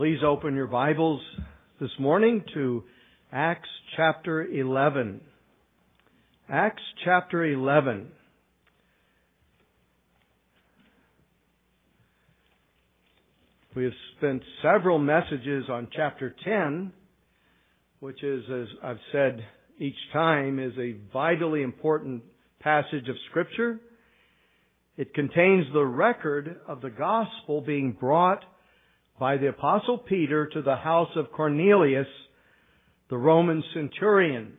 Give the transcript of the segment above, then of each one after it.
Please open your Bibles this morning to Acts chapter 11. Acts chapter 11. We have spent several messages on chapter 10, which is, as I've said each time, is a vitally important passage of Scripture. It contains the record of the gospel being brought by the apostle Peter to the house of Cornelius, the Roman centurion,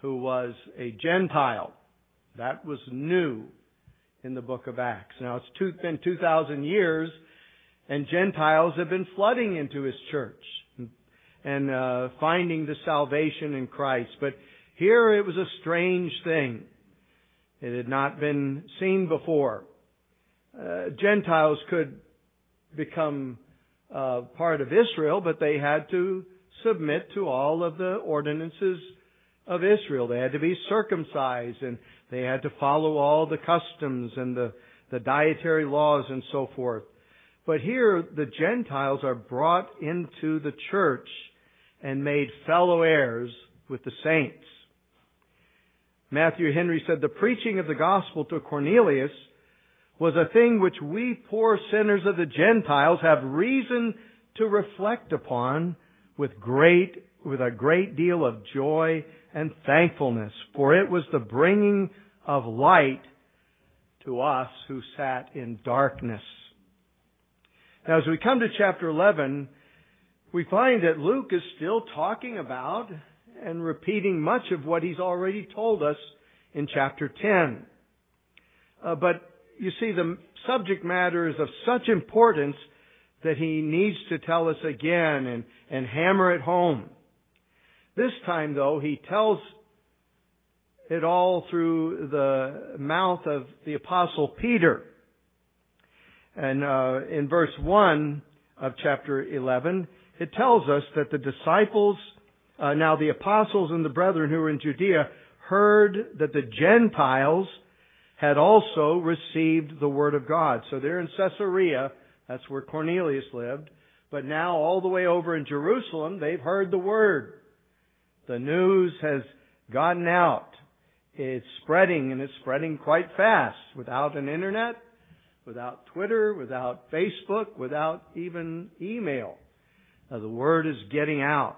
who was a Gentile. That was new in the book of Acts. Now it's been 2,000 years and Gentiles have been flooding into his church and uh, finding the salvation in Christ. But here it was a strange thing. It had not been seen before. Uh, Gentiles could become uh, part of Israel, but they had to submit to all of the ordinances of Israel. They had to be circumcised and they had to follow all the customs and the, the dietary laws and so forth. But here the Gentiles are brought into the church and made fellow heirs with the saints. Matthew Henry said the preaching of the gospel to Cornelius was a thing which we poor sinners of the Gentiles have reason to reflect upon with great, with a great deal of joy and thankfulness, for it was the bringing of light to us who sat in darkness. Now as we come to chapter 11, we find that Luke is still talking about and repeating much of what he's already told us in chapter 10. Uh, but you see, the subject matter is of such importance that he needs to tell us again and, and hammer it home. This time though, he tells it all through the mouth of the apostle Peter. And uh, in verse 1 of chapter 11, it tells us that the disciples, uh, now the apostles and the brethren who were in Judea, heard that the Gentiles had also received the Word of God. So they're in Caesarea. That's where Cornelius lived. But now all the way over in Jerusalem, they've heard the Word. The news has gotten out. It's spreading and it's spreading quite fast without an internet, without Twitter, without Facebook, without even email. Uh, the Word is getting out.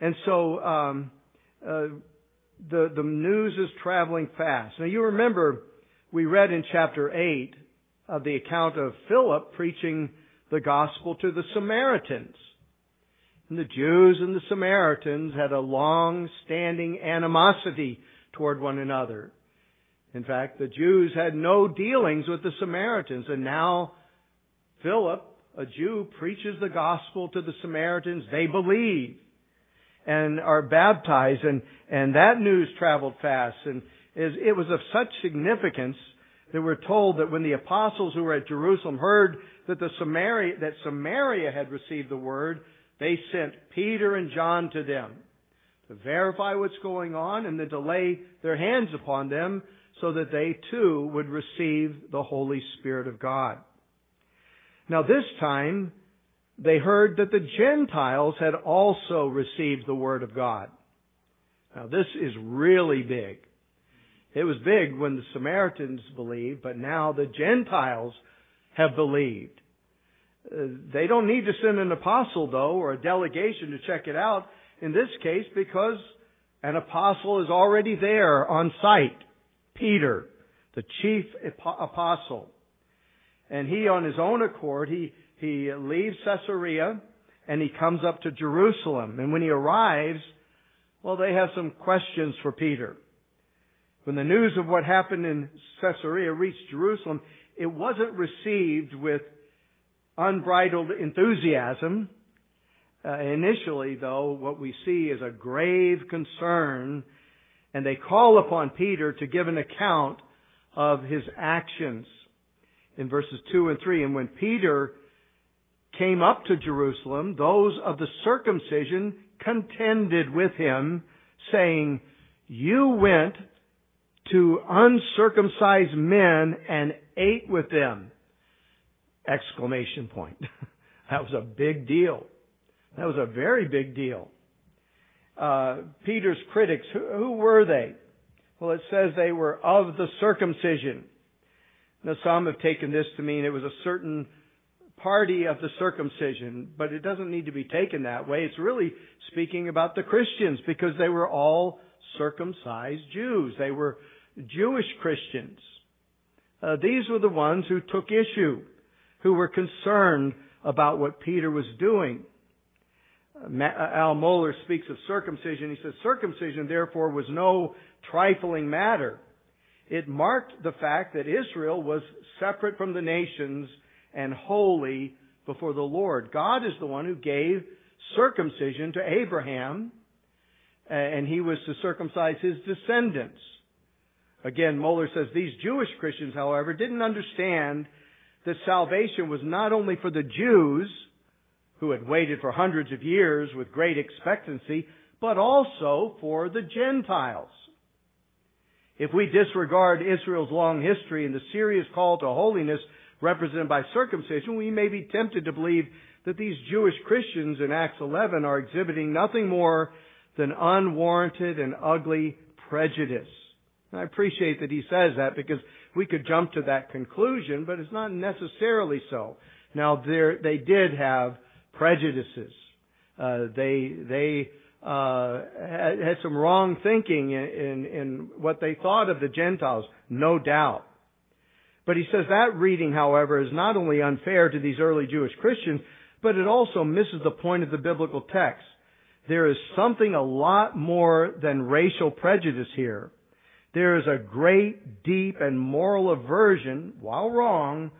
And so, um, uh, the, the news is traveling fast. Now you remember we read in chapter 8 of the account of Philip preaching the gospel to the Samaritans. And the Jews and the Samaritans had a long standing animosity toward one another. In fact, the Jews had no dealings with the Samaritans and now Philip, a Jew, preaches the gospel to the Samaritans. They believe and are baptized and, and that news traveled fast and is, it was of such significance that we're told that when the apostles who were at Jerusalem heard that the Samaria, that Samaria had received the word, they sent Peter and John to them to verify what's going on and then to lay their hands upon them so that they too would receive the Holy Spirit of God. Now this time, they heard that the Gentiles had also received the Word of God. Now this is really big. It was big when the Samaritans believed, but now the Gentiles have believed. Uh, they don't need to send an apostle though, or a delegation to check it out in this case because an apostle is already there on site. Peter, the chief apostle. And he on his own accord, he, he leaves Caesarea and he comes up to Jerusalem. And when he arrives, well, they have some questions for Peter. When the news of what happened in Caesarea reached Jerusalem, it wasn't received with unbridled enthusiasm. Uh, initially, though, what we see is a grave concern, and they call upon Peter to give an account of his actions in verses 2 and 3. And when Peter came up to Jerusalem, those of the circumcision contended with him, saying, You went to uncircumcised men and ate with them. Exclamation point. That was a big deal. That was a very big deal. Uh, Peter's critics, who, who were they? Well, it says they were of the circumcision. Now, some have taken this to mean it was a certain party of the circumcision, but it doesn't need to be taken that way. It's really speaking about the Christians because they were all circumcised Jews. They were Jewish Christians. Uh, these were the ones who took issue, who were concerned about what Peter was doing. Uh, Al Mohler speaks of circumcision. He says, circumcision therefore was no trifling matter. It marked the fact that Israel was separate from the nations and holy before the Lord. God is the one who gave circumcision to Abraham, and he was to circumcise his descendants. Again, Mohler says these Jewish Christians, however, didn't understand that salvation was not only for the Jews, who had waited for hundreds of years with great expectancy, but also for the Gentiles. If we disregard Israel's long history and the serious call to holiness represented by circumcision, we may be tempted to believe that these Jewish Christians in Acts 11 are exhibiting nothing more than unwarranted and ugly prejudice. And I appreciate that he says that because we could jump to that conclusion, but it's not necessarily so. Now, they did have prejudices. Uh, they they uh, had, had, some wrong thinking in, in, in what they thought of the Gentiles, no doubt. But he says that reading, however, is not only unfair to these early Jewish Christians, but it also misses the point of the biblical text. There is something a lot more than racial prejudice here. There is a great, deep, and moral aversion, while wrong,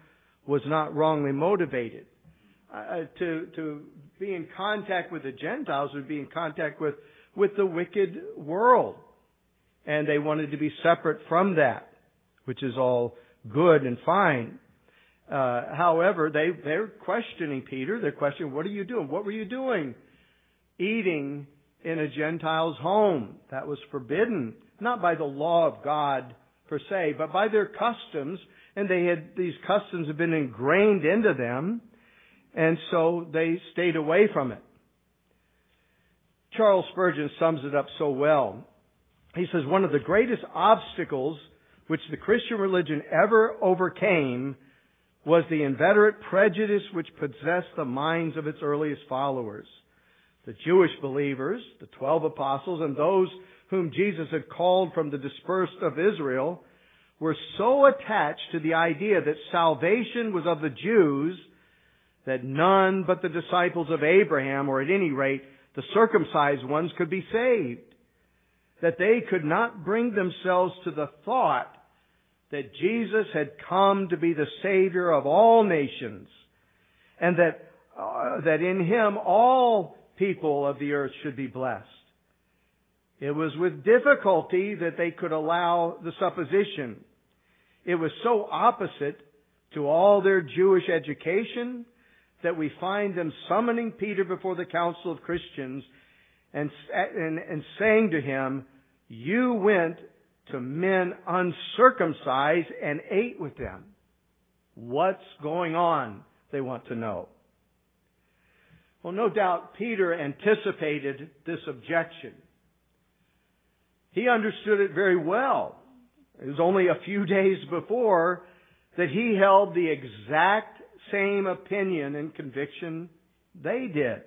was not wrongly motivated. Uh, to to be in contact with the Gentiles would be in contact with with the wicked world, and they wanted to be separate from that, which is all good and fine. Uh, however, they they're questioning Peter. They're questioning, "What are you doing? What were you doing? Eating in a Gentile's home? That was forbidden, not by the law of God per se, but by their customs." And they had these customs have been ingrained into them and so they stayed away from it. Charles Spurgeon sums it up so well. He says, one of the greatest obstacles which the Christian religion ever overcame was the inveterate prejudice which possessed the minds of its earliest followers. The Jewish believers, the twelve apostles, and those whom Jesus had called from the dispersed of Israel were so attached to the idea that salvation was of the Jews that none but the disciples of Abraham, or at any rate, the circumcised ones could be saved. That they could not bring themselves to the thought that Jesus had come to be the Savior of all nations, and that, uh, that in Him all people of the earth should be blessed. It was with difficulty that they could allow the supposition. It was so opposite to all their Jewish education that we find them summoning Peter before the council of Christians and, and, and saying to him, you went to men uncircumcised and ate with them. What's going on? They want to know. Well, no doubt Peter anticipated this objection. He understood it very well. It was only a few days before that he held the exact same opinion and conviction they did.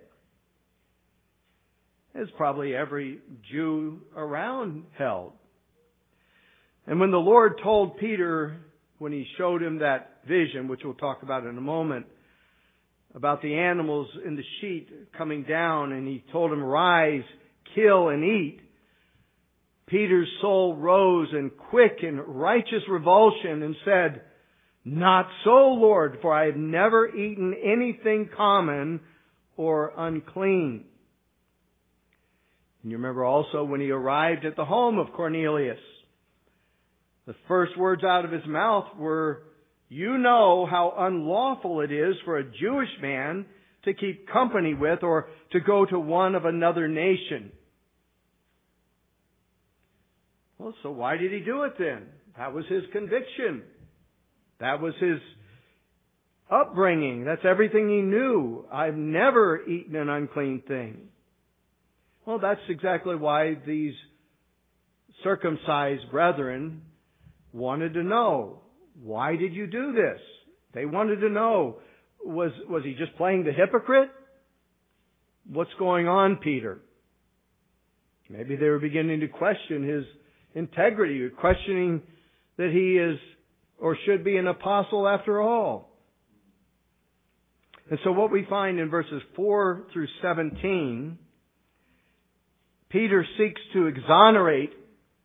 As probably every Jew around held. And when the Lord told Peter, when he showed him that vision, which we'll talk about in a moment, about the animals in the sheet coming down, and he told him, rise, kill, and eat, Peter's soul rose in quick and righteous revulsion and said, not so, Lord, for I have never eaten anything common or unclean. And you remember also when he arrived at the home of Cornelius, the first words out of his mouth were, you know how unlawful it is for a Jewish man to keep company with or to go to one of another nation. Well, so why did he do it then? That was his conviction. That was his upbringing. That's everything he knew. I've never eaten an unclean thing. Well, that's exactly why these circumcised brethren wanted to know, why did you do this? They wanted to know, was, was he just playing the hypocrite? What's going on, Peter? Maybe they were beginning to question his integrity, questioning that he is or should be an apostle after all. And so what we find in verses 4 through 17, Peter seeks to exonerate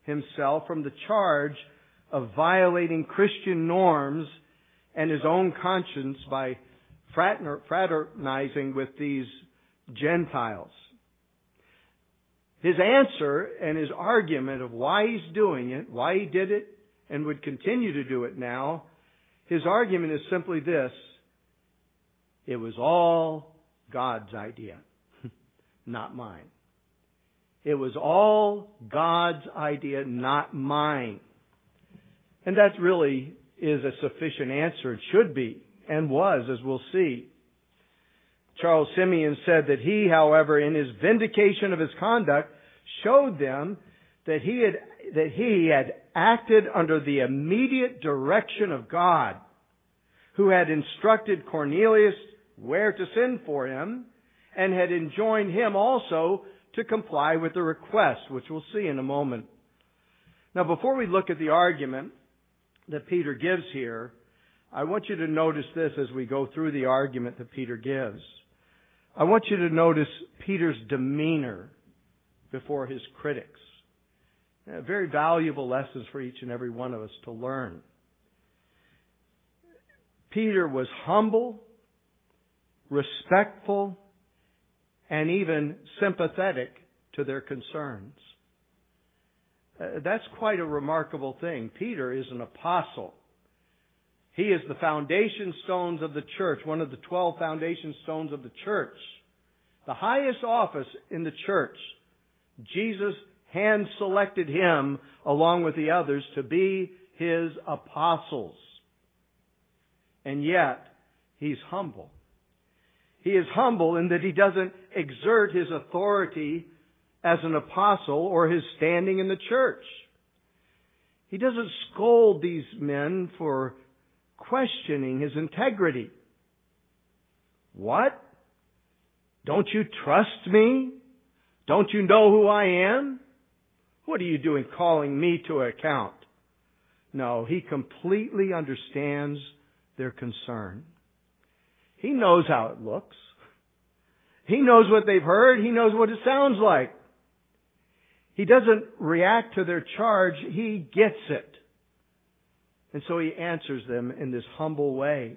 himself from the charge of violating Christian norms and his own conscience by fraternizing with these Gentiles. His answer and his argument of why he's doing it, why he did it, and would continue to do it now, his argument is simply this. It was all God's idea, not mine. It was all God's idea, not mine. And that really is a sufficient answer. It should be, and was, as we'll see. Charles Simeon said that he, however, in his vindication of his conduct, showed them that he had, that he had acted under the immediate direction of God, who had instructed Cornelius where to send for him, and had enjoined him also to comply with the request, which we'll see in a moment. Now, before we look at the argument that Peter gives here, I want you to notice this as we go through the argument that Peter gives. I want you to notice Peter's demeanor before his critics. Very valuable lessons for each and every one of us to learn. Peter was humble, respectful, and even sympathetic to their concerns. Uh, that's quite a remarkable thing. Peter is an apostle. He is the foundation stones of the church, one of the 12 foundation stones of the church. The highest office in the church. Jesus hand selected him along with the others to be his apostles. And yet, he's humble. He is humble in that he doesn't exert his authority as an apostle or his standing in the church. He doesn't scold these men for questioning his integrity. What? Don't you trust me? Don't you know who I am? What are you doing calling me to account? No, he completely understands their concern. He knows how it looks. He knows what they've heard. He knows what it sounds like. He doesn't react to their charge. He gets it. And so he answers them in this humble way.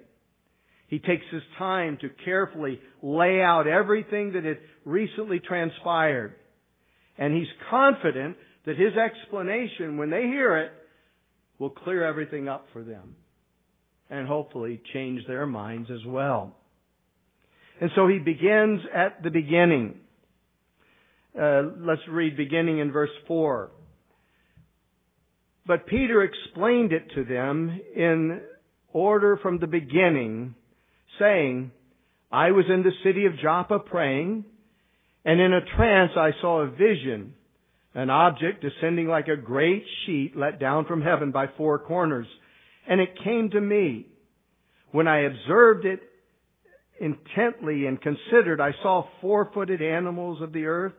He takes his time to carefully lay out everything that had recently transpired. And he's confident that his explanation, when they hear it, will clear everything up for them. And hopefully change their minds as well. And so he begins at the beginning. Uh, let's read beginning in verse 4. But Peter explained it to them in order from the beginning, saying, I was in the city of Joppa praying, and in a trance I saw a vision, an object descending like a great sheet let down from heaven by four corners. And it came to me. When I observed it intently and considered, I saw four-footed animals of the earth,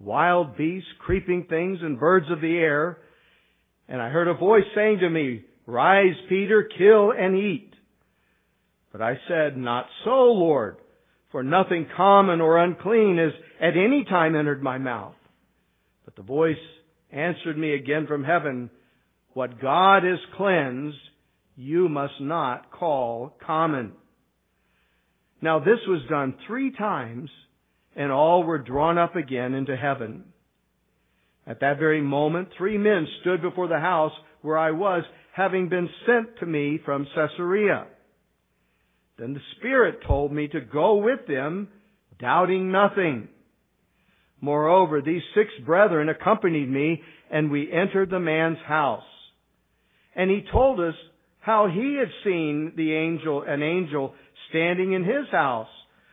wild beasts, creeping things, and birds of the air. And I heard a voice saying to me, Rise, Peter, kill and eat. But I said, Not so, Lord, for nothing common or unclean has at any time entered my mouth. But the voice answered me again from heaven, What God has cleansed, you must not call common. Now this was done three times, and all were drawn up again into heaven. At that very moment, three men stood before the house where I was, having been sent to me from Caesarea. Then the Spirit told me to go with them, doubting nothing. Moreover, these six brethren accompanied me, and we entered the man's house. And he told us how he had seen the angel, an angel standing in his house,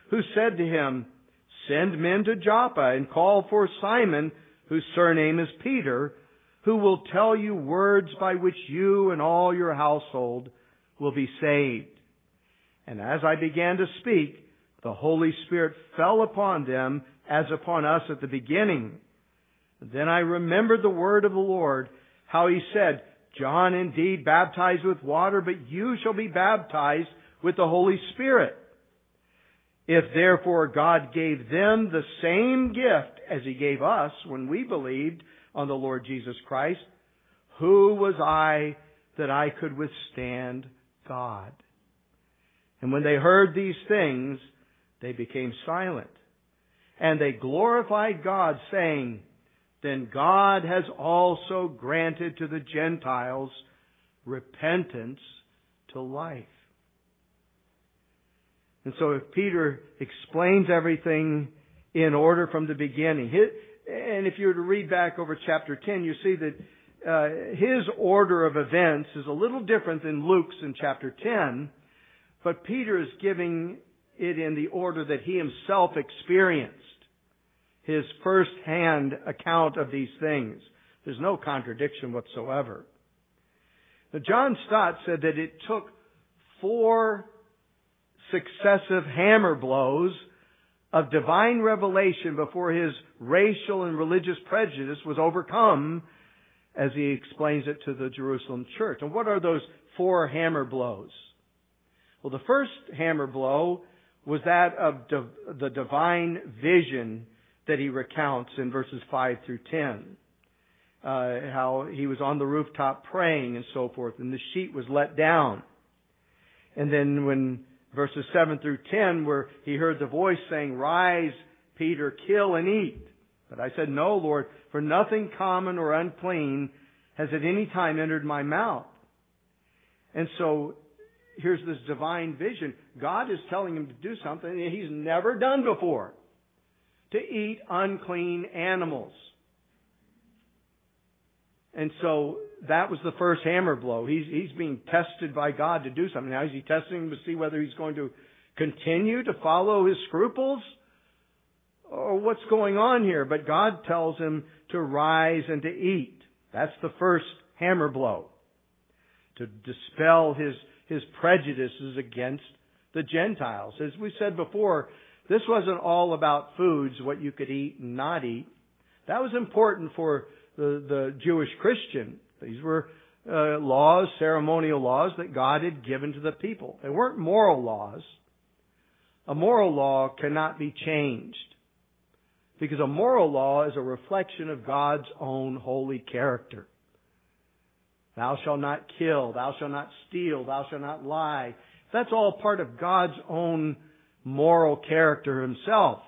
who said to him, Send men to Joppa and call for Simon, whose surname is Peter, who will tell you words by which you and all your household will be saved. And as I began to speak, the Holy Spirit fell upon them as upon us at the beginning. Then I remembered the word of the Lord, how he said, John indeed baptized with water, but you shall be baptized with the Holy Spirit. If therefore God gave them the same gift as He gave us when we believed on the Lord Jesus Christ, who was I that I could withstand God? And when they heard these things, they became silent. And they glorified God, saying, Then God has also granted to the Gentiles repentance to life. And so if Peter explains everything in order from the beginning, and if you were to read back over chapter 10, you see that uh, his order of events is a little different than Luke's in chapter 10, but Peter is giving it in the order that he himself experienced his first-hand account of these things. There's no contradiction whatsoever. Now, John Stott said that it took four successive hammer blows of divine revelation before his racial and religious prejudice was overcome as he explains it to the Jerusalem church. And what are those four hammer blows? Well, the first hammer blow was that of the divine vision that he recounts in verses 5 through 10. Uh, how he was on the rooftop praying and so forth, and the sheet was let down. And then when verses 7 through 10 where he heard the voice saying, Rise, Peter, kill and eat. But I said, No, Lord, for nothing common or unclean has at any time entered my mouth. And so here's this divine vision. God is telling him to do something that he's never done before. To eat unclean animals. And so that was the first hammer blow. He's, he's being tested by God to do something. Now is he testing him to see whether he's going to continue to follow his scruples? Or what's going on here? But God tells him to rise and to eat. That's the first hammer blow. To dispel his, his prejudices against the Gentiles. As we said before, this wasn't all about foods, what you could eat and not eat. That was important for the, the Jewish Christian. These were uh, laws, ceremonial laws that God had given to the people. They weren't moral laws. A moral law cannot be changed. Because a moral law is a reflection of God's own holy character. Thou shalt not kill, thou shalt not steal, thou shalt not lie. That's all part of God's own moral character himself.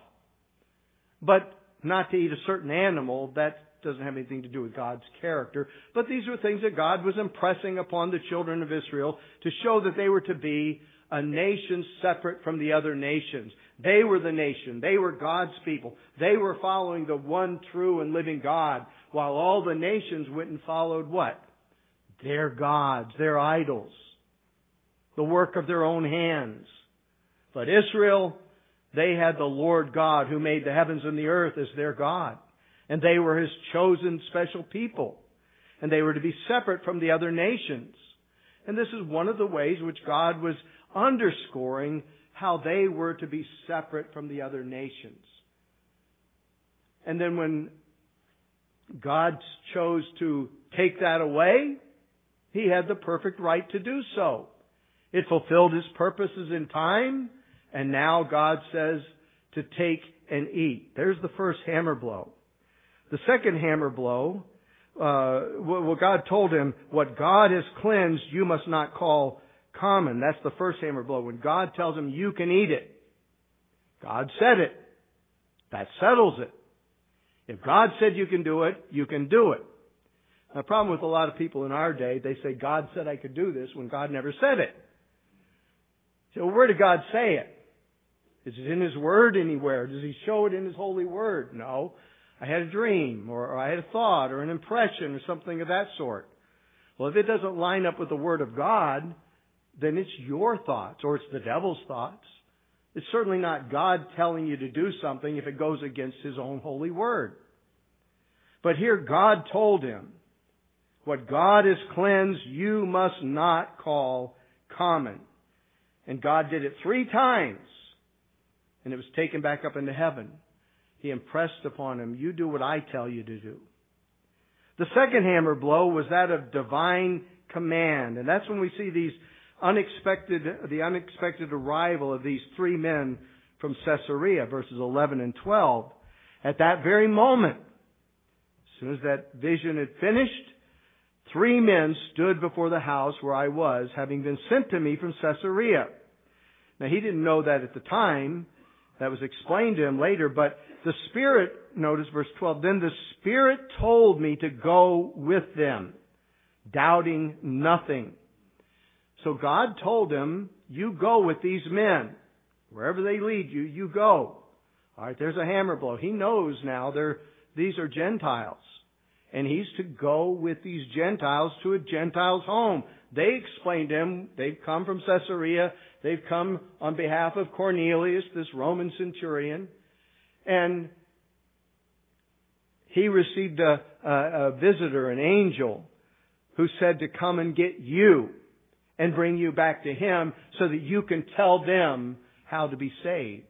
But not to eat a certain animal, that doesn't have anything to do with God's character. But these were things that God was impressing upon the children of Israel to show that they were to be a nation separate from the other nations. They were the nation. They were God's people. They were following the one true and living God, while all the nations went and followed what? Their gods, their idols, the work of their own hands. But Israel, they had the Lord God who made the heavens and the earth as their God and they were his chosen special people. And they were to be separate from the other nations. And this is one of the ways which God was underscoring how they were to be separate from the other nations. And then when God chose to take that away, he had the perfect right to do so. It fulfilled his purposes in time, and now God says to take and eat. There's the first hammer blow. The second hammer blow, uh, well, God told him, what God has cleansed, you must not call common. That's the first hammer blow. When God tells him, you can eat it. God said it. That settles it. If God said you can do it, you can do it. The problem with a lot of people in our day, they say, God said I could do this when God never said it. So where did God say it? Is it in His Word anywhere? Does He show it in His holy Word? No. I had a dream, or, I had a thought, or an impression, or something of that sort. Well, if it doesn't line up with the Word of God, then it's your thoughts or it's the devil's thoughts. It's certainly not God telling you to do something if it goes against His own holy word. But here God told him, what God has cleansed you must not call common. And God did it three times. And it was taken back up into heaven. He impressed upon him, you do what I tell you to do. The second hammer blow was that of divine command. And that's when we see these unexpected, the unexpected arrival of these three men from Caesarea, verses 11 and 12. At that very moment, as soon as that vision had finished, three men stood before the house where I was, having been sent to me from Caesarea. Now he didn't know that at the time. That was explained to him later, but the Spirit, notice verse 12, then the Spirit told me to go with them, doubting nothing. So God told him, you go with these men. Wherever they lead you, you go. Alright, there's a hammer blow. He knows now they're, these are Gentiles. And he's to go with these Gentiles to a Gentile's home. They explained to him, they've come from Caesarea, they've come on behalf of Cornelius, this Roman centurion, and he received a, a, a visitor, an angel, who said to come and get you and bring you back to him so that you can tell them how to be saved.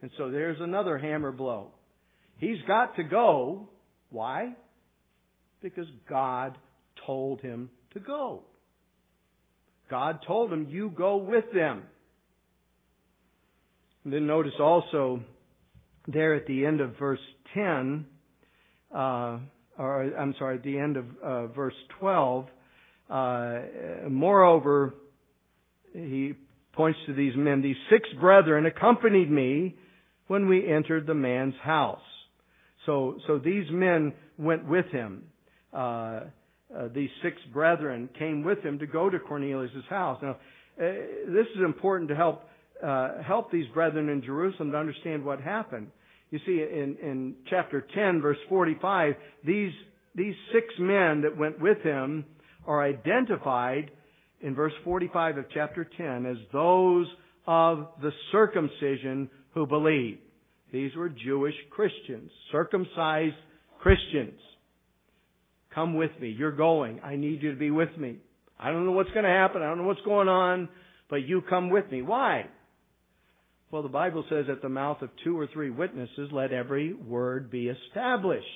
And so there's another hammer blow. He's got to go. Why? Because God told him to go. God told him, you go with them. And then notice also there at the end of verse 10, uh, or I'm sorry, at the end of uh, verse 12, uh, moreover, he points to these men, these six brethren accompanied me when we entered the man's house. So, so these men went with him. Uh, uh, these six brethren came with him to go to Cornelius' house. Now, uh, this is important to help uh, help these brethren in Jerusalem to understand what happened. You see, in, in chapter 10, verse 45, these these six men that went with him are identified in verse 45 of chapter 10 as those of the circumcision who believe. These were Jewish Christians, circumcised Christians. Come with me. You're going. I need you to be with me. I don't know what's going to happen. I don't know what's going on, but you come with me. Why? Well, the Bible says at the mouth of two or three witnesses, let every word be established.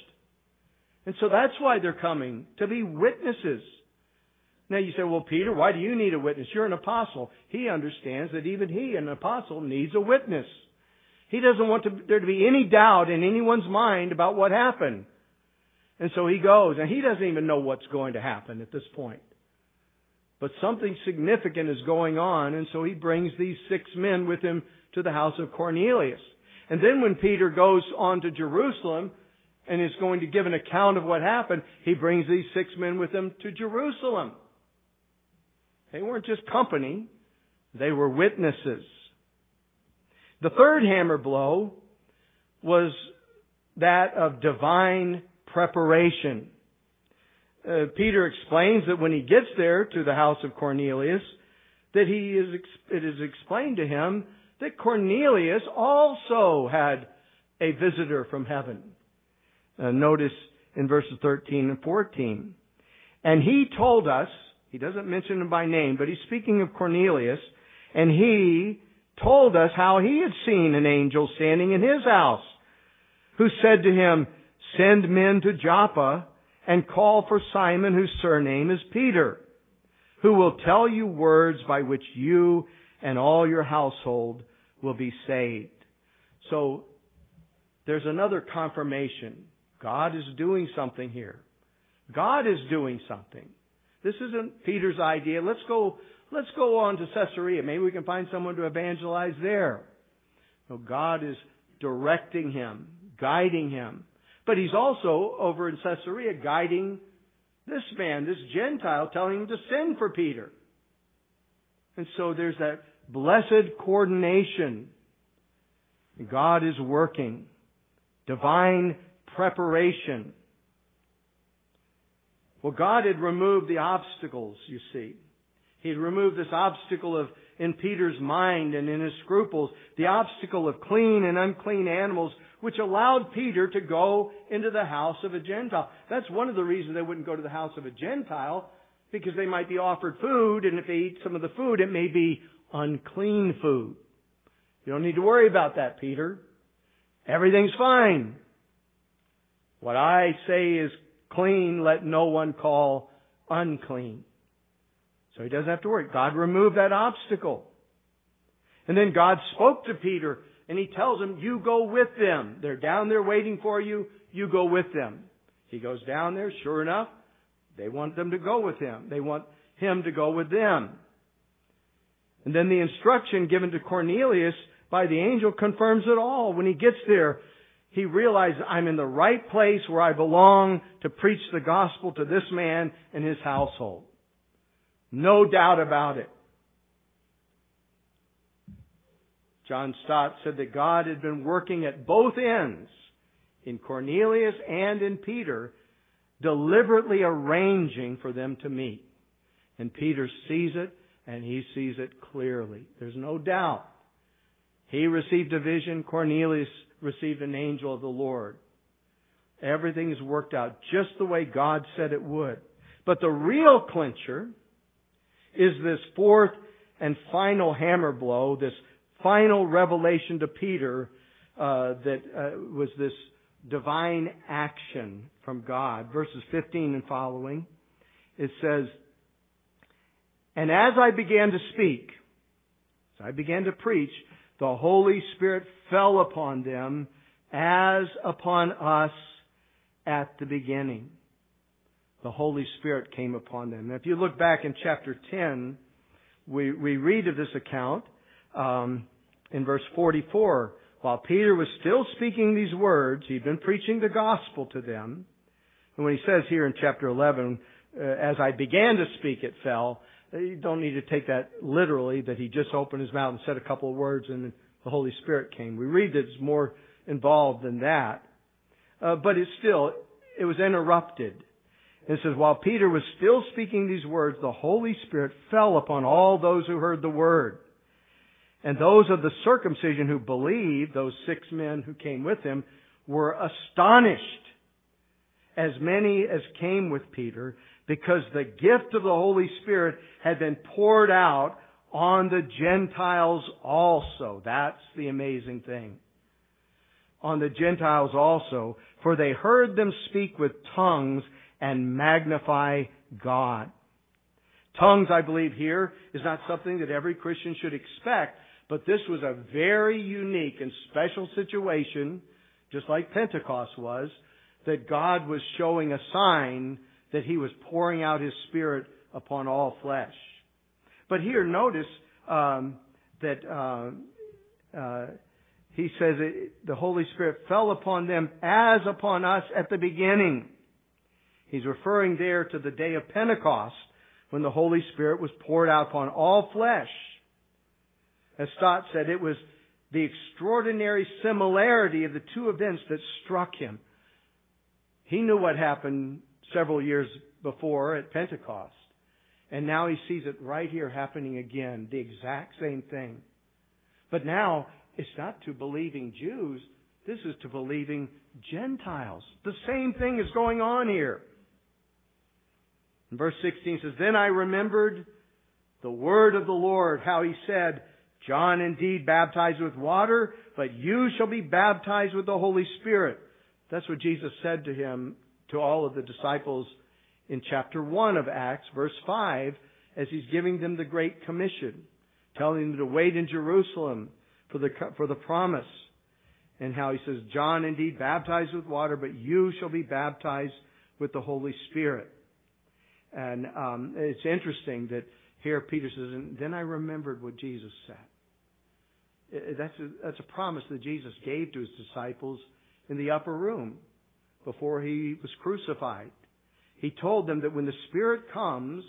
And so that's why they're coming, to be witnesses. Now you say, well, Peter, why do you need a witness? You're an apostle. He understands that even he, an apostle, needs a witness. He doesn't want to, there to be any doubt in anyone's mind about what happened. And so he goes, and he doesn't even know what's going to happen at this point. But something significant is going on, and so he brings these six men with him to the house of Cornelius. And then when Peter goes on to Jerusalem and is going to give an account of what happened, he brings these six men with him to Jerusalem. They weren't just company, they were witnesses. The third hammer blow was that of divine preparation. Uh, Peter explains that when he gets there to the house of Cornelius, that he is, it is explained to him that Cornelius also had a visitor from heaven. Uh, notice in verses 13 and 14. And he told us, he doesn't mention him by name, but he's speaking of Cornelius, and he told us how he had seen an angel standing in his house, who said to him, Send men to Joppa and call for Simon, whose surname is Peter, who will tell you words by which you and all your household will be saved. So, there's another confirmation. God is doing something here. God is doing something. This isn't Peter's idea. Let's go, let's go on to Caesarea. Maybe we can find someone to evangelize there. No, God is directing him, guiding him. But he's also over in Caesarea guiding this man, this Gentile, telling him to send for Peter. And so there's that blessed coordination. God is working. Divine preparation. Well, God had removed the obstacles, you see. He'd removed this obstacle of in Peter's mind and in his scruples, the obstacle of clean and unclean animals, which allowed Peter to go into the house of a Gentile. That's one of the reasons they wouldn't go to the house of a Gentile, because they might be offered food, and if they eat some of the food, it may be unclean food. You don't need to worry about that, Peter. Everything's fine. What I say is clean, let no one call unclean. So he doesn't have to worry. God removed that obstacle. And then God spoke to Peter and he tells him, you go with them. They're down there waiting for you. You go with them. He goes down there. Sure enough, they want them to go with him. They want him to go with them. And then the instruction given to Cornelius by the angel confirms it all. When he gets there, he realizes I'm in the right place where I belong to preach the gospel to this man and his household. No doubt about it. John Stott said that God had been working at both ends, in Cornelius and in Peter, deliberately arranging for them to meet. And Peter sees it, and he sees it clearly. There's no doubt. He received a vision, Cornelius received an angel of the Lord. Everything is worked out just the way God said it would. But the real clincher is this fourth and final hammer blow, this final revelation to Peter uh, that uh, was this divine action from God. Verses 15 and following, it says, And as I began to speak, as I began to preach, the Holy Spirit fell upon them as upon us at the beginning the Holy Spirit came upon them. Now, if you look back in chapter 10, we, we read of this account um, in verse 44. While Peter was still speaking these words, he'd been preaching the gospel to them. And when he says here in chapter 11, uh, as I began to speak, it fell, you don't need to take that literally, that he just opened his mouth and said a couple of words and the Holy Spirit came. We read that it's more involved than that. Uh, but it's still, it was interrupted. It says, while Peter was still speaking these words, the Holy Spirit fell upon all those who heard the word. And those of the circumcision who believed, those six men who came with him, were astonished, as many as came with Peter, because the gift of the Holy Spirit had been poured out on the Gentiles also. That's the amazing thing. On the Gentiles also, for they heard them speak with tongues and magnify God. Tongues, I believe here, is not something that every Christian should expect, but this was a very unique and special situation, just like Pentecost was, that God was showing a sign that He was pouring out His Spirit upon all flesh. But here, notice um, that uh, uh, He says it, the Holy Spirit fell upon them as upon us at the beginning. He's referring there to the day of Pentecost when the Holy Spirit was poured out upon all flesh. As Stott said, it was the extraordinary similarity of the two events that struck him. He knew what happened several years before at Pentecost. And now he sees it right here happening again, the exact same thing. But now, it's not to believing Jews, this is to believing Gentiles. The same thing is going on here. And verse 16 says, Then I remembered the word of the Lord, how he said, John indeed baptized with water, but you shall be baptized with the Holy Spirit. That's what Jesus said to him, to all of the disciples in chapter 1 of Acts, verse 5, as he's giving them the Great Commission, telling them to wait in Jerusalem for the, for the promise. And how he says, John indeed baptized with water, but you shall be baptized with the Holy Spirit. And um, it's interesting that here Peter says, and then I remembered what Jesus said. That's a, that's a promise that Jesus gave to his disciples in the upper room before he was crucified. He told them that when the Spirit comes,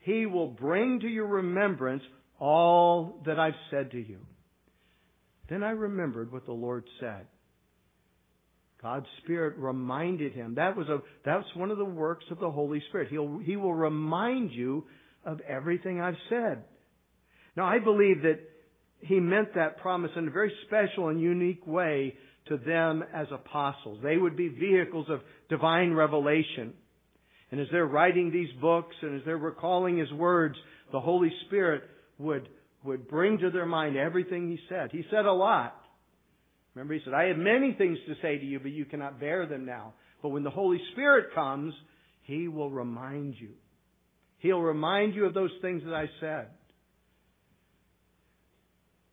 he will bring to your remembrance all that I've said to you. Then I remembered what the Lord said. God's Spirit reminded him. That was a, that's one of the works of the Holy Spirit. He'll, he will remind you of everything I've said. Now I believe that he meant that promise in a very special and unique way to them as apostles. They would be vehicles of divine revelation. And as they're writing these books and as they're recalling his words, the Holy Spirit would, would bring to their mind everything he said. He said a lot. Remember, he said, I have many things to say to you, but you cannot bear them now. But when the Holy Spirit comes, he will remind you. He'll remind you of those things that I said.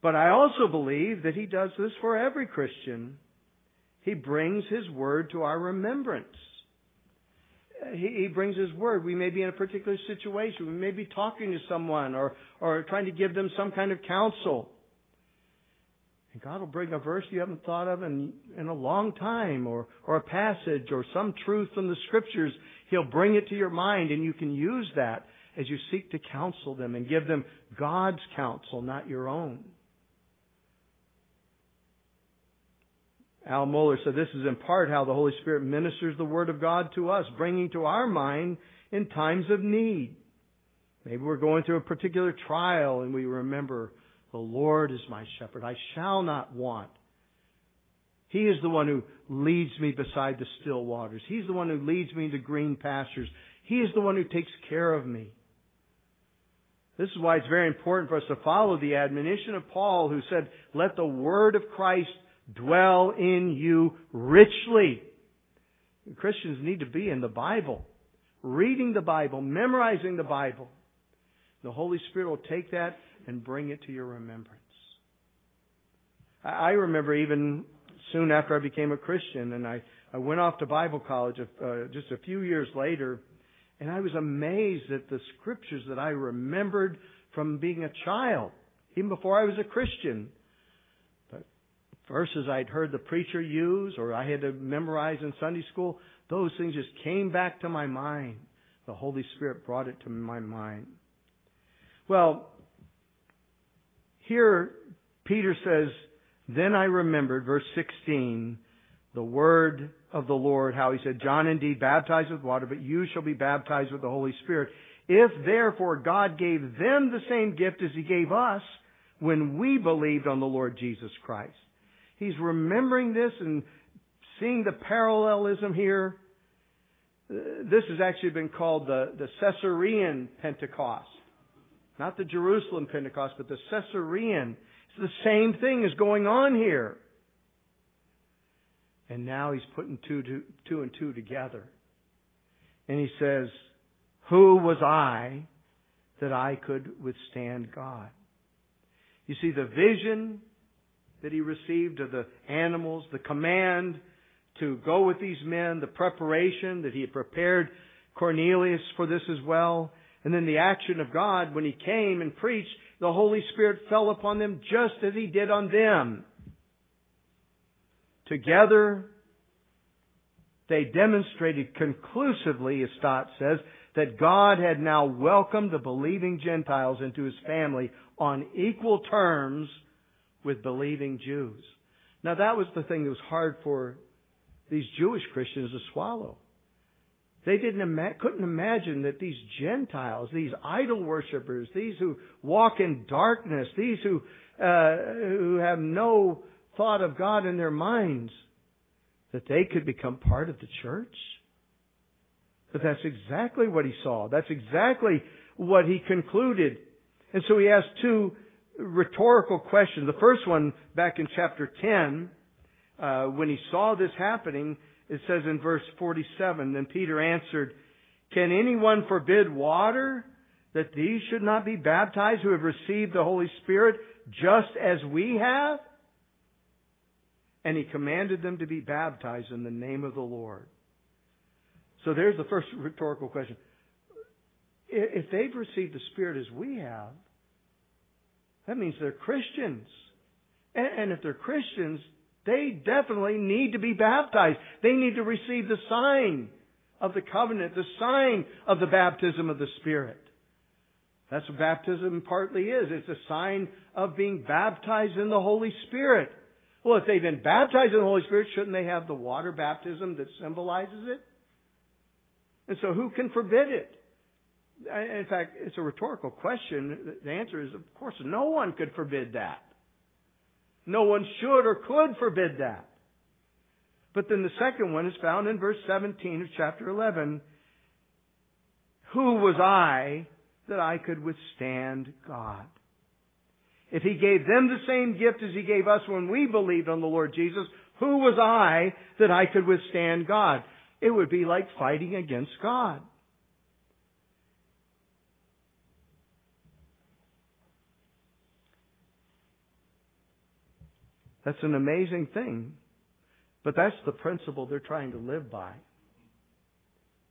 But I also believe that he does this for every Christian. He brings his word to our remembrance. He, he brings his word. We may be in a particular situation. We may be talking to someone or, or trying to give them some kind of counsel. And God will bring a verse you haven't thought of in, in a long time or, or a passage or some truth from the scriptures. He'll bring it to your mind and you can use that as you seek to counsel them and give them God's counsel, not your own. Al Mohler said this is in part how the Holy Spirit ministers the Word of God to us, bringing to our mind in times of need. Maybe we're going through a particular trial and we remember, the Lord is my shepherd. I shall not want. He is the one who leads me beside the still waters. He's the one who leads me into green pastures. He is the one who takes care of me. This is why it's very important for us to follow the admonition of Paul who said, let the word of Christ dwell in you richly. Christians need to be in the Bible, reading the Bible, memorizing the Bible. The Holy Spirit will take that and bring it to your remembrance. I remember even soon after I became a Christian and I, I went off to Bible college uh, just a few years later and I was amazed at the scriptures that I remembered from being a child, even before I was a Christian verses I'd heard the preacher use or I had to memorize in Sunday school, those things just came back to my mind. The Holy Spirit brought it to my mind. Well, here Peter says, Then I remembered, verse 16, the word of the Lord, how he said, John indeed baptized with water, but you shall be baptized with the Holy Spirit. If therefore God gave them the same gift as he gave us when we believed on the Lord Jesus Christ. He's remembering this and seeing the parallelism here. This has actually been called the, the Caesarean Pentecost. Not the Jerusalem Pentecost, but the Caesarean. It's the same thing is going on here. And now he's putting two, two, two and two together. And he says, Who was I that I could withstand God? You see, the vision that he received of the animals, the command to go with these men, the preparation that he had prepared Cornelius for this as well, and then the action of God when he came and preached, the Holy Spirit fell upon them just as he did on them. Together, they demonstrated conclusively, as Stott says, that God had now welcomed the believing Gentiles into his family on equal terms with believing Jews. Now that was the thing that was hard for these Jewish Christians to swallow. They didn't ima- couldn't imagine that these Gentiles, these idol worshippers, these who walk in darkness, these who uh, who have no thought of God in their minds, that they could become part of the church. But that's exactly what he saw. That's exactly what he concluded. And so he asked two rhetorical question. The first one, back in chapter 10, uh, when he saw this happening, it says in verse 47, then Peter answered, Can anyone forbid water that these should not be baptized who have received the Holy Spirit just as we have? And he commanded them to be baptized in the name of the Lord. So there's the first rhetorical question. If they've received the Spirit as we have, that means they're Christians. And, if they're Christians, they definitely need to be baptized. They need to receive the sign of the covenant, the sign of the baptism of the Spirit. That's what baptism partly is. It's a sign of being baptized in the Holy Spirit. Well, if they've been baptized in the Holy Spirit, shouldn't they have the water baptism that symbolizes it? And so who can forbid it? In fact, it's a rhetorical question. The answer is, of course, no one could forbid that. No one should or could forbid that. But then the second one is found in verse 17 of chapter 11. Who was I that I could withstand God? If He gave them the same gift as He gave us when we believed on the Lord Jesus, who was I that I could withstand God? It would be like fighting against God. That's an amazing thing. But that's the principle they're trying to live by.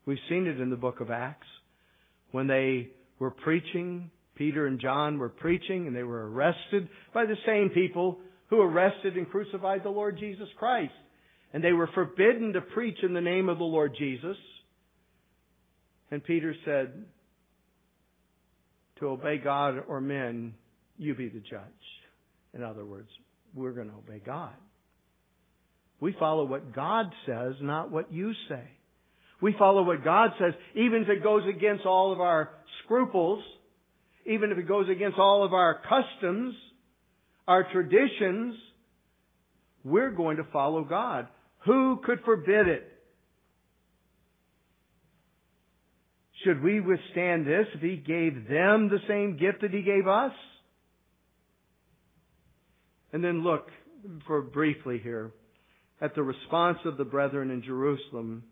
We've seen it in the book of Acts. When they were preaching, Peter and John were preaching, and they were arrested by the same people who arrested and crucified the Lord Jesus Christ. And they were forbidden to preach in the name of the Lord Jesus. And Peter said, to obey God or men, you be the judge. In other words, we're going to obey God. We follow what God says, not what you say. We follow what God says, even if it goes against all of our scruples, even if it goes against all of our customs, our traditions, we're going to follow God. Who could forbid it? Should we withstand this if He gave them the same gift that He gave us? And then look for briefly here at the response of the brethren in Jerusalem.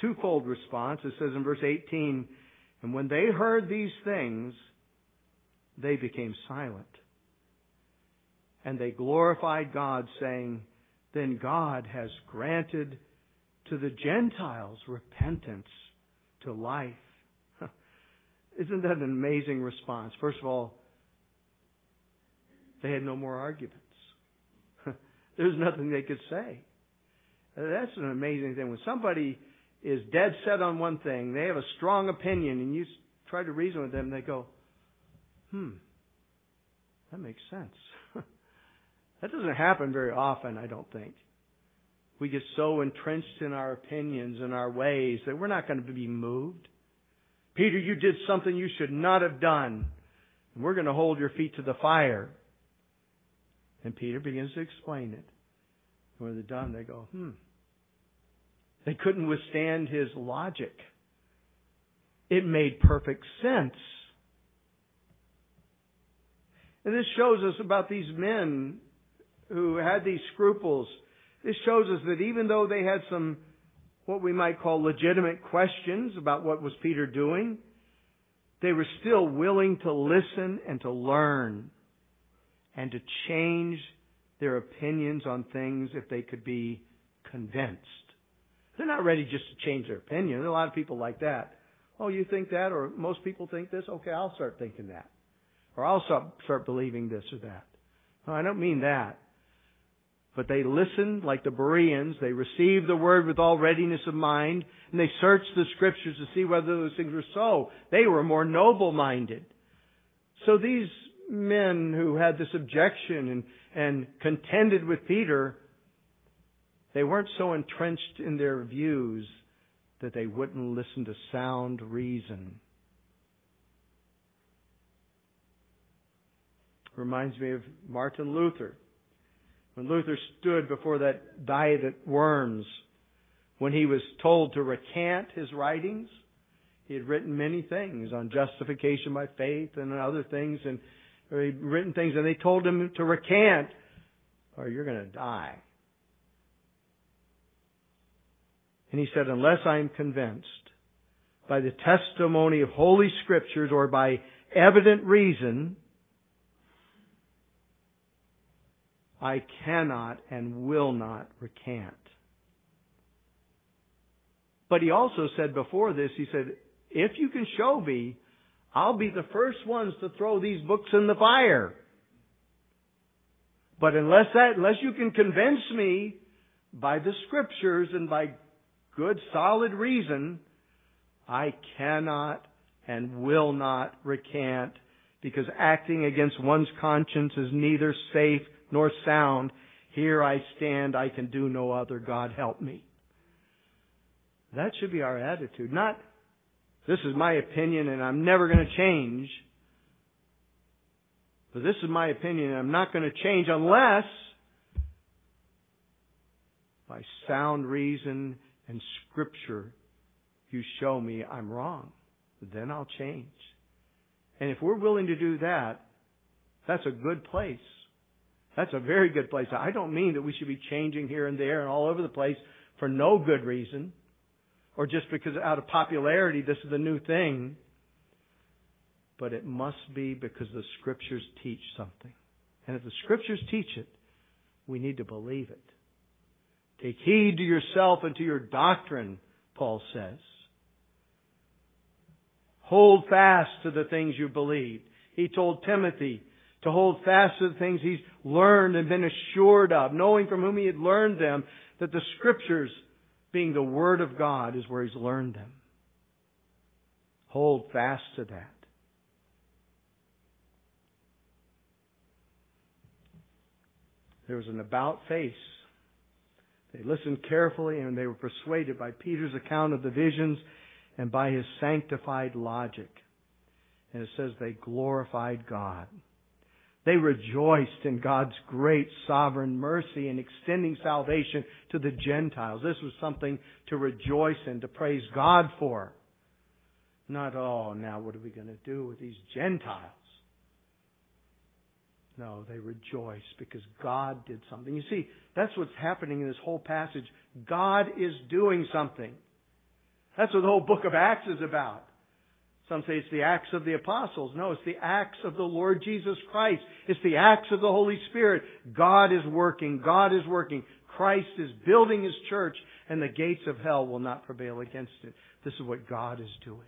Twofold response. It says in verse 18, And when they heard these things, they became silent. And they glorified God, saying, Then God has granted to the Gentiles repentance to life. Isn't that an amazing response? First of all, they had no more arguments. There's nothing they could say. That's an amazing thing. When somebody is dead set on one thing, they have a strong opinion, and you try to reason with them, they go, hmm, that makes sense. that doesn't happen very often, I don't think. We get so entrenched in our opinions and our ways that we're not going to be moved. Peter, you did something you should not have done. And we're going to hold your feet to the fire. And Peter begins to explain it. And When they're done, they go, hmm. They couldn't withstand his logic. It made perfect sense. And this shows us about these men who had these scruples. This shows us that even though they had some, what we might call legitimate questions about what was Peter doing, they were still willing to listen and to learn and to change their opinions on things if they could be convinced. They're not ready just to change their opinion. There are a lot of people like that. Oh, you think that, or most people think this? Okay, I'll start thinking that. Or I'll start believing this or that. No, I don't mean that. But they listened like the Bereans. They received the word with all readiness of mind, and they searched the scriptures to see whether those things were so. They were more noble minded. So these men who had this objection and, and contended with Peter, they weren't so entrenched in their views that they wouldn't listen to sound reason. Reminds me of Martin Luther. When Luther stood before that diet at Worms, when he was told to recant his writings, he had written many things on justification by faith and other things, and he'd written things, and they told him to recant, or you're going to die. And he said, unless I'm convinced by the testimony of Holy Scriptures or by evident reason, I cannot and will not recant. But he also said before this, he said, if you can show me I'll be the first ones to throw these books in the fire. But unless that, unless you can convince me by the scriptures and by good solid reason, I cannot and will not recant because acting against one's conscience is neither safe nor sound. Here I stand, I can do no other. God help me. That should be our attitude. Not This is my opinion and I'm never going to change. But this is my opinion and I'm not going to change unless by sound reason and scripture you show me I'm wrong. Then I'll change. And if we're willing to do that, that's a good place. That's a very good place. I don't mean that we should be changing here and there and all over the place for no good reason or just because out of popularity this is the new thing. But it must be because the scriptures teach something. And if the scriptures teach it, we need to believe it. Take heed to yourself and to your doctrine, Paul says. Hold fast to the things you believe. He told Timothy to hold fast to the things he's learned and been assured of, knowing from whom he had learned them, that the scriptures, being the Word of God, is where he's learned them. Hold fast to that. There was an about face. They listened carefully and they were persuaded by Peter's account of the visions and by his sanctified logic. And it says they glorified God. They rejoiced in God's great sovereign mercy in extending salvation to the Gentiles. This was something to rejoice in, to praise God for. Not, oh, now what are we going to do with these Gentiles? No, they rejoice because God did something. You see, that's what's happening in this whole passage. God is doing something. That's what the whole book of Acts is about. Some say it's the acts of the apostles. No, it's the acts of the Lord Jesus Christ. It's the acts of the Holy Spirit. God is working. God is working. Christ is building His church and the gates of hell will not prevail against it. This is what God is doing.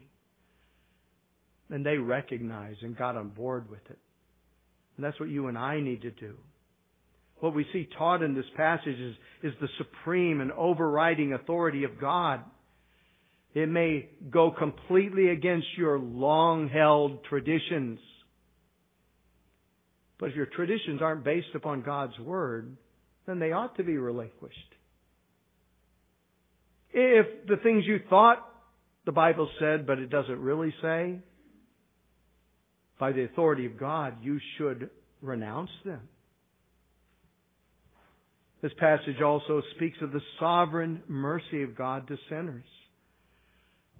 And they recognized and got on board with it. And that's what you and I need to do. What we see taught in this passage is, is the supreme and overriding authority of God. It may go completely against your long held traditions. But if your traditions aren't based upon God's Word, then they ought to be relinquished. If the things you thought the Bible said, but it doesn't really say, by the authority of God, you should renounce them. This passage also speaks of the sovereign mercy of God to sinners.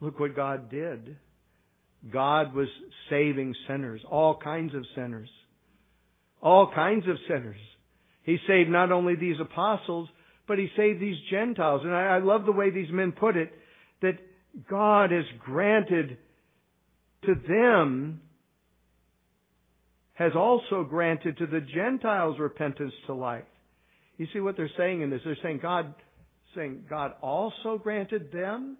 Look what God did. God was saving sinners, all kinds of sinners. All kinds of sinners. He saved not only these apostles, but He saved these Gentiles. And I, I love the way these men put it, that God has granted to them, has also granted to the Gentiles repentance to life. You see what they're saying in this? They're saying God, saying God also granted them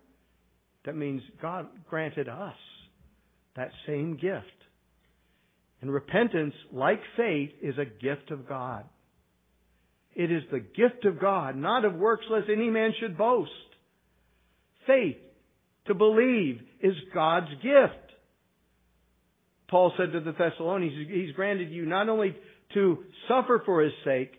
that means God granted us that same gift. And repentance, like faith, is a gift of God. It is the gift of God, not of works lest any man should boast. Faith, to believe, is God's gift. Paul said to the Thessalonians, He's granted you not only to suffer for His sake,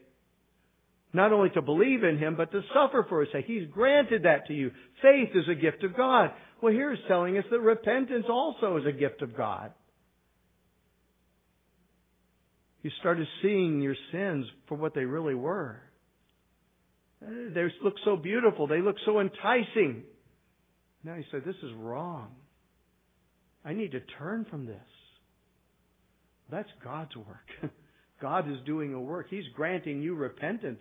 not only to believe in Him, but to suffer for His sake. He's granted that to you. Faith is a gift of God. Well, here is telling us that repentance also is a gift of God. You started seeing your sins for what they really were. They look so beautiful. They look so enticing. Now you say, this is wrong. I need to turn from this. That's God's work. God is doing a work. He's granting you repentance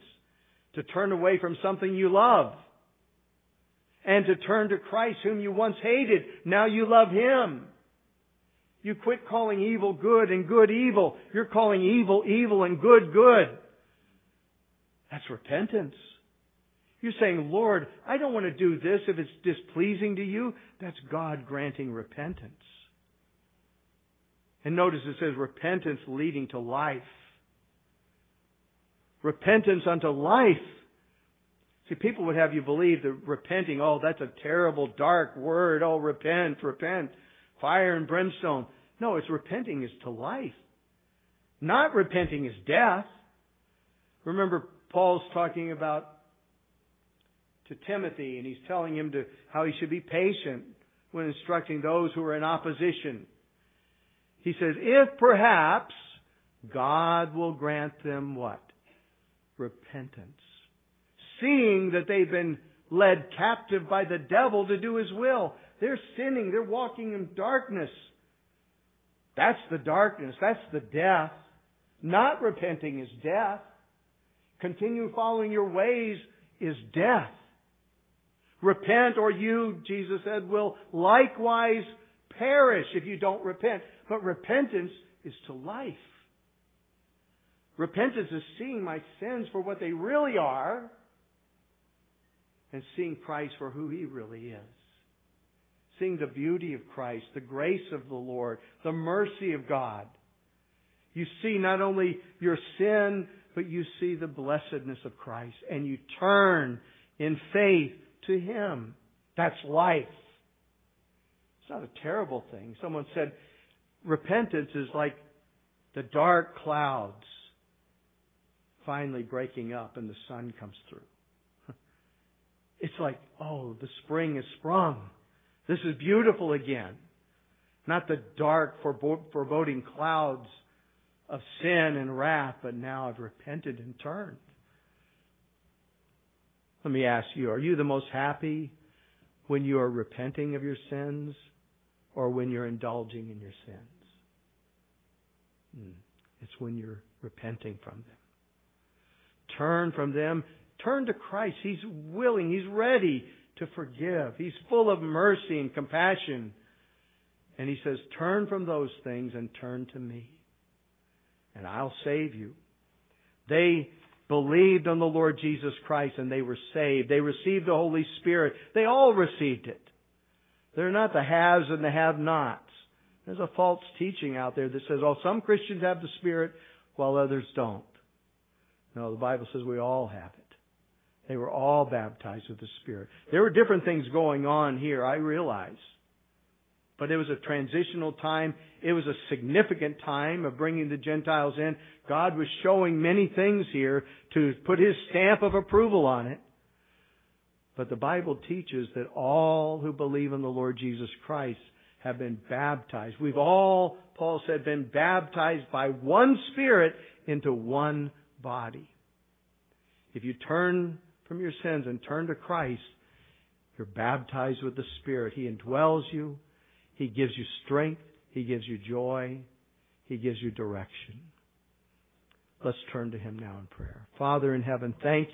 to turn away from something you love and to turn to Christ whom you once hated. Now you love Him. You quit calling evil good and good evil. You're calling evil evil and good good. That's repentance. You're saying, Lord, I don't want to do this if it's displeasing to you. That's God granting repentance. And notice it says repentance leading to life. Repentance unto life. See, people would have you believe that repenting, oh, that's a terrible, dark word. Oh, repent, repent. Fire and brimstone. No, it's repenting is to life. Not repenting is death. Remember, Paul's talking about to Timothy, and he's telling him to how he should be patient when instructing those who are in opposition. He says, if perhaps God will grant them what? Repentance. Seeing that they've been led captive by the devil to do his will. They're sinning. They're walking in darkness. That's the darkness. That's the death. Not repenting is death. Continue following your ways is death. Repent or you, Jesus said, will likewise perish if you don't repent. But repentance is to life. Repentance is seeing my sins for what they really are and seeing Christ for who He really is. Seeing the beauty of Christ, the grace of the Lord, the mercy of God. You see not only your sin, but you see the blessedness of Christ and you turn in faith to Him. That's life. It's not a terrible thing. Someone said repentance is like the dark clouds finally breaking up and the sun comes through. It's like, oh, the spring has sprung. This is beautiful again. Not the dark, foreboding clouds of sin and wrath, but now I've repented and turned. Let me ask you, are you the most happy when you are repenting of your sins or when you're indulging in your sins? Hmm. It's when you're repenting from them. Turn from them. Turn to Christ. He's willing. He's ready to forgive. He's full of mercy and compassion. And He says, turn from those things and turn to me. And I'll save you. They believed on the Lord Jesus Christ and they were saved. They received the Holy Spirit. They all received it. They're not the haves and the have-nots. There's a false teaching out there that says, oh, some Christians have the Spirit while others don't. No, the Bible says we all have it. They were all baptized with the Spirit. There were different things going on here, I realize. But it was a transitional time. It was a significant time of bringing the Gentiles in. God was showing many things here to put His stamp of approval on it. But the Bible teaches that all who believe in the Lord Jesus Christ have been baptized. We've all, Paul said, been baptized by one Spirit into one body. If you turn from your sins and turn to Christ, you're baptized with the Spirit. He indwells you. He gives you strength. He gives you joy. He gives you direction. Let's turn to Him now in prayer. Father in heaven, thank you.